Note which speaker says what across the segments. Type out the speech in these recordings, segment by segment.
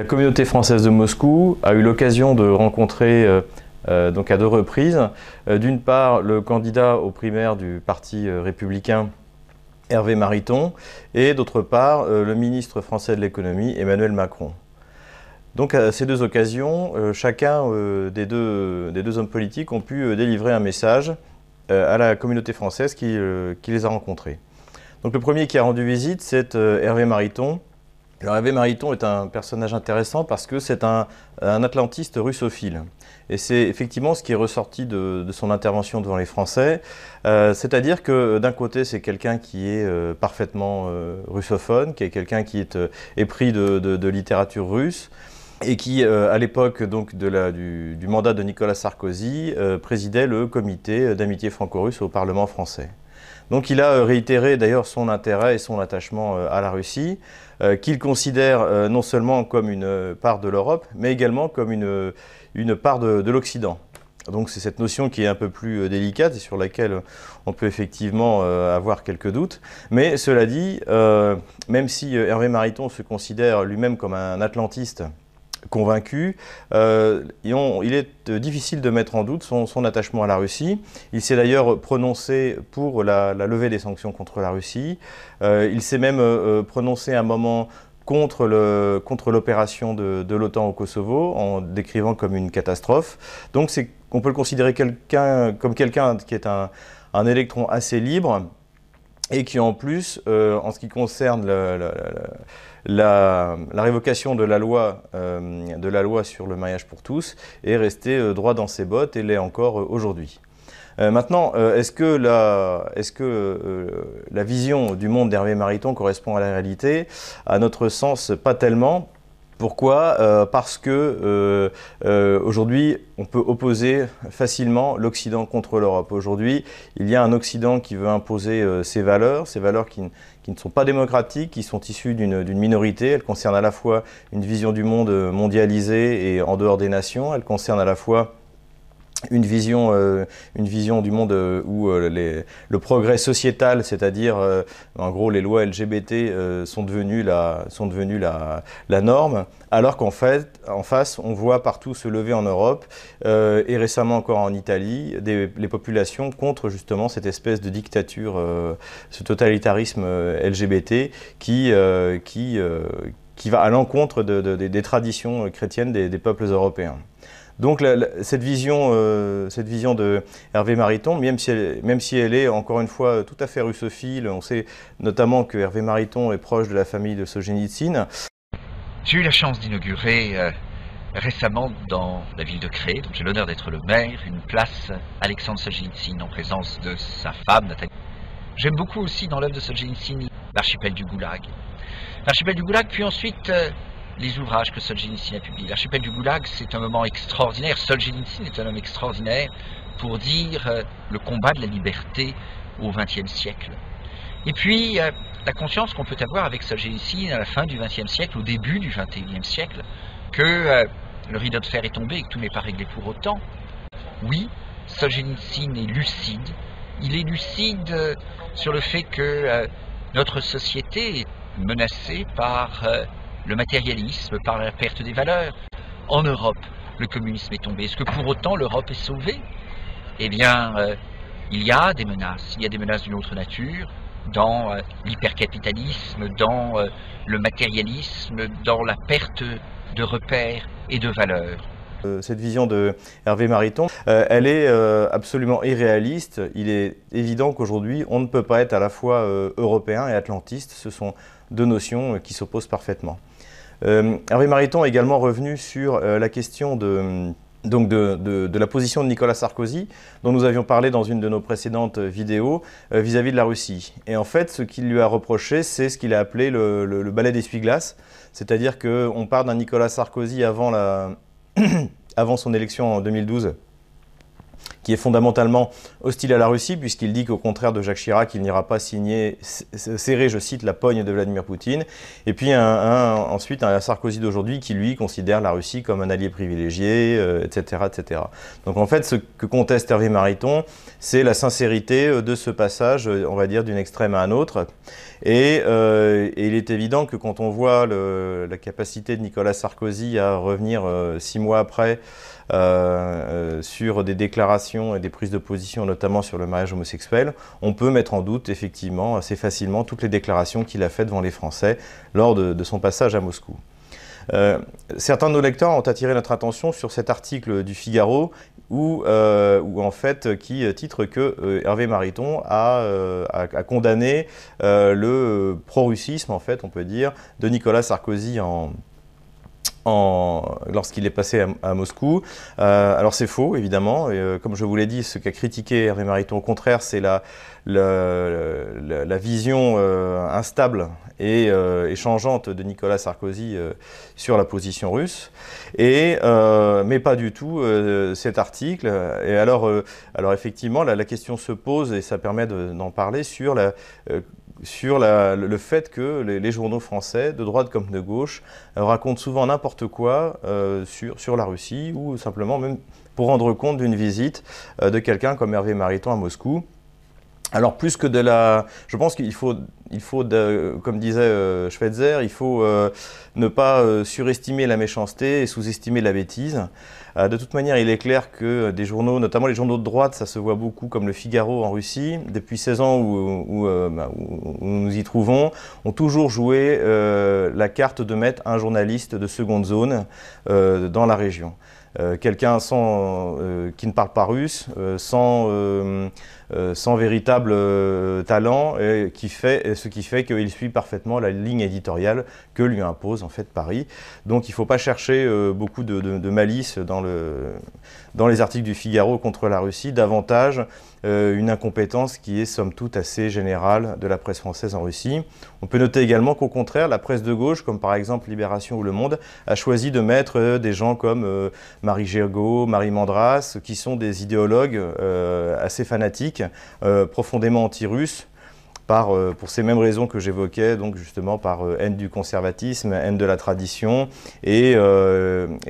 Speaker 1: La communauté française de Moscou a eu l'occasion de rencontrer euh, euh, donc à deux reprises, euh, d'une part le candidat aux primaires du Parti républicain Hervé Mariton et d'autre part le ministre français de l'économie Emmanuel Macron. Donc à ces deux occasions, chacun des deux, hommes politiques ont pu délivrer un message à la communauté française qui, les a rencontrés. Donc le premier qui a rendu visite, c'est Hervé Mariton, alors Hervé Mariton est un personnage intéressant parce que c'est un, atlantiste russophile. Et c'est effectivement ce qui est ressorti de, son intervention devant les Français. Euh, c'est-à-dire que d'un côté, c'est quelqu'un qui est euh, parfaitement euh, russophone, qui est quelqu'un qui est épris de, littérature russe et qui, à l'époque donc du, du, mandat de Nicolas Sarkozy, présidait le comité d'amitié franco-russe au Parlement français. Donc il a réitéré d'ailleurs son intérêt et son attachement à la Russie. Euh, qu'il considère euh, non seulement comme une part de l'Europe, mais également comme une, part de, l'Occident. Donc c'est cette notion qui est un peu plus euh, délicate et sur laquelle on peut effectivement avoir quelques doutes. Mais cela dit, même si Hervé Mariton se considère lui-même comme un atlantiste convaincu. Euh, il est difficile de mettre en doute son, attachement à la Russie. Il s'est d'ailleurs prononcé pour la, levée des sanctions contre la Russie. Euh, il s'est même euh, prononcé un moment contre l'opération contre de, l'OTAN au Kosovo en décrivant comme une catastrophe. Donc on peut le considérer comme quelqu'un qui est un, un électron assez libre et qui en plus, euh, en ce qui concerne la, révocation de la, loi, euh, de la loi sur le mariage pour tous, est resté euh, droit dans ses bottes et l'est encore aujourd'hui. maintenant, est-ce que, la, est -ce que la vision du monde d'Hervé Mariton correspond à la réalité? À notre sens, pas tellement. Pourquoi? Euh, Parce que euh, euh, aujourd'hui, on peut opposer facilement l'Occident contre l'Europe. Aujourd'hui, il y a un Occident qui veut imposer ses valeurs, ses valeurs qui, qui, ne sont pas démocratiques, qui sont issues d'une minorité. Elles concernent à la fois une vision du monde mondialisée et en dehors des nations. Elles concernent à la fois une vision, euh, une vision du monde euh, où euh, le progrès sociétal, c'est-à-dire en gros les lois LGBT sont devenues la, norme, alors qu'en fait, en face, on voit partout se lever en Europe et récemment encore en Italie des, les populations contre justement cette espèce de dictature, ce totalitarisme LGBT qui, va à l'encontre de, des traditions chrétiennes des peuples européens. Donc cette, vision, euh, cette vision de Hervé Mariton, même si, elle, est encore une fois tout à fait russophile, on sait notamment que Hervé Mariton est proche de la famille de Solzhenitsyn.
Speaker 2: J'ai eu la chance d'inaugurer euh, récemment dans la ville de Cré, dont j'ai l'honneur d'être le maire, une place Alexandre Solzhenitsyn en présence de sa femme Nathalie. J'aime beaucoup aussi dans l'œuvre de Solzhenitsyn l'archipel du Goulag. L'archipel du Goulag, puis ensuite euh, les ouvrages que Solzhenitsyn a publiés. L'archipel du Goulag, c'est un moment extraordinaire. Solzhenitsyn est un homme extraordinaire pour dire euh, le combat de la liberté au XXe siècle. Et puis, euh, la conscience qu'on peut avoir avec Solzhenitsyn à la fin du XXe siècle, au début du XXIe siècle, que euh, le rideau de fer est tombé et que tout n'est pas réglé pour autant. Oui, Solzhenitsyn est lucide. Il est lucide sur le fait que notre société est menacée par le matérialisme, par la perte des valeurs. En Europe, le communisme est tombé. Est-ce que pour autant l'Europe est sauvée? Eh bien, euh, il y a des menaces. Il y a des menaces d'une autre nature dans euh, l'hypercapitalisme, dans euh, le matérialisme, dans la perte de repères et de valeurs.
Speaker 1: Cette vision de Hervé Mariton, elle est absolument irréaliste. Il est évident qu'aujourd'hui, on ne peut pas être à la fois européen et atlantiste. Ce sont deux notions qui s'opposent parfaitement. Euh, Hervé Mariton est également revenu sur euh, la question de, donc de, la position de Nicolas Sarkozy, dont nous avions parlé dans une de nos précédentes vidéos euh, vis-à-vis de la Russie. Et en fait, ce qu'il lui a reproché, c'est ce qu'il a appelé le, le, ballet d'essuie-glace, c'est-à-dire qu'on part d'un Nicolas Sarkozy avant, la avant son élection en 2012 qui est fondamentalement hostile à la Russie, puisqu'il dit qu'au contraire de Jacques Chirac, il n'ira pas signer, serrer, je cite, la pogne de Vladimir Poutine. Et puis ensuite un Sarkozy d'aujourd'hui qui, lui, considère la Russie comme un allié privilégié, etc., etc. Donc en fait, ce que conteste Hervé Mariton, c'est la sincérité euh, de ce passage, euh, on va dire, d'une extrême à un autre. Et, euh, il est évident que quand on voit la capacité de Nicolas Sarkozy à revenir six mois après sur des déclarations et des prises de position, notamment sur le mariage homosexuel, on peut mettre en doute effectivement assez facilement toutes les déclarations qu'il a faites devant les Français lors de son passage à Moscou. Euh, certains de nos lecteurs ont attiré notre attention sur cet article du Figaro où, euh, en fait, qui titre que euh, Hervé Mariton a, condamné le pro-russisme, en fait, on peut dire, de Nicolas Sarkozy en, lorsqu'il est passé à, Moscou. alors c'est faux, évidemment. comme je vous l'ai dit, ce qu'a critiqué Hervé Mariton, au contraire, c'est la, vision instable et euh, changeante de Nicolas Sarkozy euh, sur la position russe, et, euh, mais pas du tout cet article. Et alors, alors effectivement, la, question se pose, et ça permet d'en parler, sur, la, sur le fait que les, journaux français, de droite comme de gauche, racontent souvent n'importe quoi sur, sur la Russie, ou simplement même pour rendre compte d'une visite de quelqu'un comme Hervé Mariton à Moscou. Alors plus que de la... Je pense qu'il faut, il faut comme disait euh, Schweitzer, il faut euh, ne pas euh, surestimer la méchanceté et sous-estimer la bêtise. de toute manière, il est clair que des journaux, notamment les journaux de droite, ça se voit beaucoup comme le Figaro en Russie, depuis 16 ans bah, où, nous y trouvons, ont toujours joué la carte de mettre un journaliste de seconde zone dans la région. Quelqu'un sans, qui ne parle pas russe, sans euh, sans véritable euh, talent, et qui fait, ce qui fait qu'il suit parfaitement la ligne éditoriale que lui impose en fait Paris. Donc il ne faut pas chercher euh, beaucoup de, malice dans, le, dans les articles du Figaro contre la Russie, davantage une incompétence qui est somme toute assez générale de la presse française en Russie. On peut noter également qu'au contraire, la presse de gauche, comme par exemple Libération ou Le Monde, a choisi de mettre des gens comme Marie Gergaud, Marie Mandras, qui sont des idéologues assez fanatiques euh, profondément anti-russe, euh, pour ces mêmes raisons que j'évoquais, donc justement par euh, haine du conservatisme, haine de la tradition, et,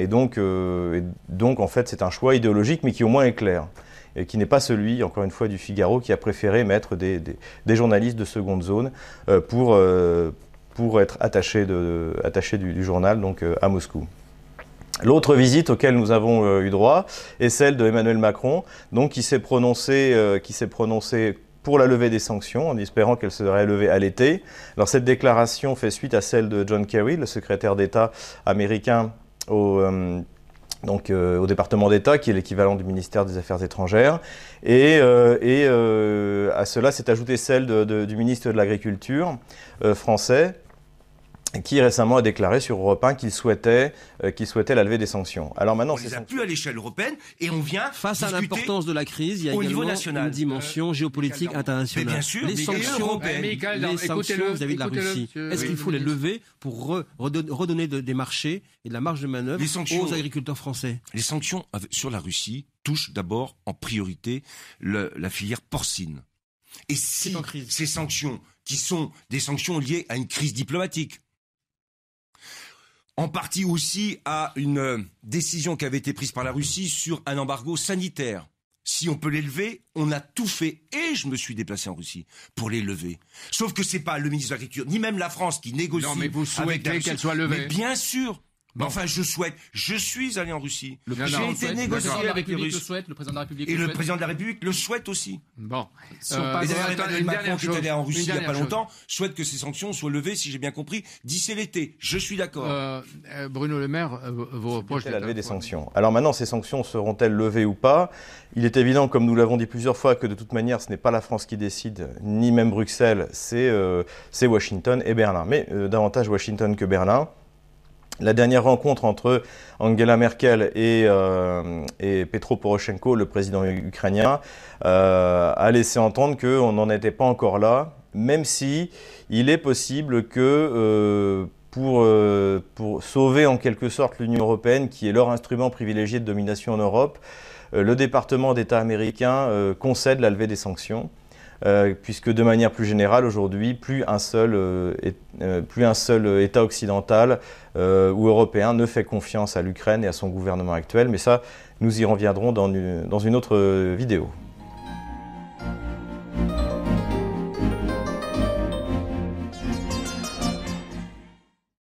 Speaker 1: donc, en fait c'est un choix idéologique, mais qui au moins est clair et qui n'est pas celui, encore une fois, du Figaro, qui a préféré mettre des, journalistes de seconde zone pour, être attachés, du, du, journal donc, à Moscou. L'autre visite auquel nous avons euh, eu droit est celle de Emmanuel Macron, donc qui s'est prononcé, euh, qui s'est prononcé pour la levée des sanctions, en espérant qu'elle serait levée à l'été. Alors cette déclaration fait suite à celle de John Kerry, le secrétaire d'État américain au, euh, département d'État, qui est l'équivalent du ministère des Affaires étrangères. Et à cela s'est ajoutée celle du ministre de l'Agriculture français, qui récemment a déclaré sur Europe 1 qu'il souhaitait, euh, qu'il souhaitait la levée des sanctions.
Speaker 3: Alors maintenant, c'est plus à l'échelle européenne et on vient
Speaker 4: face à l'importance de la crise, il y a également une dimension géopolitique internationale.
Speaker 3: bien sûr,
Speaker 4: les sanctions, les sanctions vis-à-vis de la Russie. Est-ce qu'il faut les lever pour redonner des marchés et de la marge de manœuvre aux agriculteurs français?
Speaker 3: Les sanctions sur la Russie touchent d'abord en priorité la filière porcine. Et si ces sanctions, qui sont des sanctions liées à une crise diplomatique, en partie aussi à une euh, décision qui avait été prise par la Russie sur un embargo sanitaire. Si on peut l'élever, on a tout fait et je me suis déplacé en Russie pour les lever. Sauf que c'est pas le ministre de l'Agriculture ni même la France qui négocie. Non,
Speaker 5: mais vous souhaitez qu'elle soit levée.
Speaker 3: Mais bien sûr, Enfin, je souhaite. Je suis allé en Russie. J'ai été négocié avec les Russes.
Speaker 5: Le, souhaite, le président de la République
Speaker 3: et le, président de la République le souhaite aussi.
Speaker 5: Bon.
Speaker 3: Euh, et d'ailleurs, Emmanuel Macron, qui est allé en Russie il n'y a pas longtemps, souhaite que ces sanctions soient levées, si j'ai bien compris, d'ici l'été. Je suis d'accord. Euh,
Speaker 5: euh Bruno Le Maire euh, vous reproche
Speaker 1: la levée des sanctions. Alors maintenant, ces sanctions seront-elles levées ou pas? Il est évident, comme nous l'avons dit plusieurs fois, que de toute manière, ce n'est pas la France qui décide, ni même Bruxelles, c'est Washington et Berlin. Mais davantage Washington que Berlin. La dernière rencontre entre Angela Merkel et, euh, Petro Poroshenko, le président ukrainien, euh, a laissé entendre qu'on n'en était pas encore là, même si il est possible que euh, pour, pour, sauver en quelque sorte l'Union européenne, qui est leur instrument privilégié de domination en Europe, le département d'État américain concède la levée des sanctions. Puisque de manière plus générale, aujourd'hui, plus, un seul, un seul État occidental ou européen ne fait confiance à l'Ukraine et à son gouvernement actuel. Mais ça, nous y reviendrons dans une autre vidéo.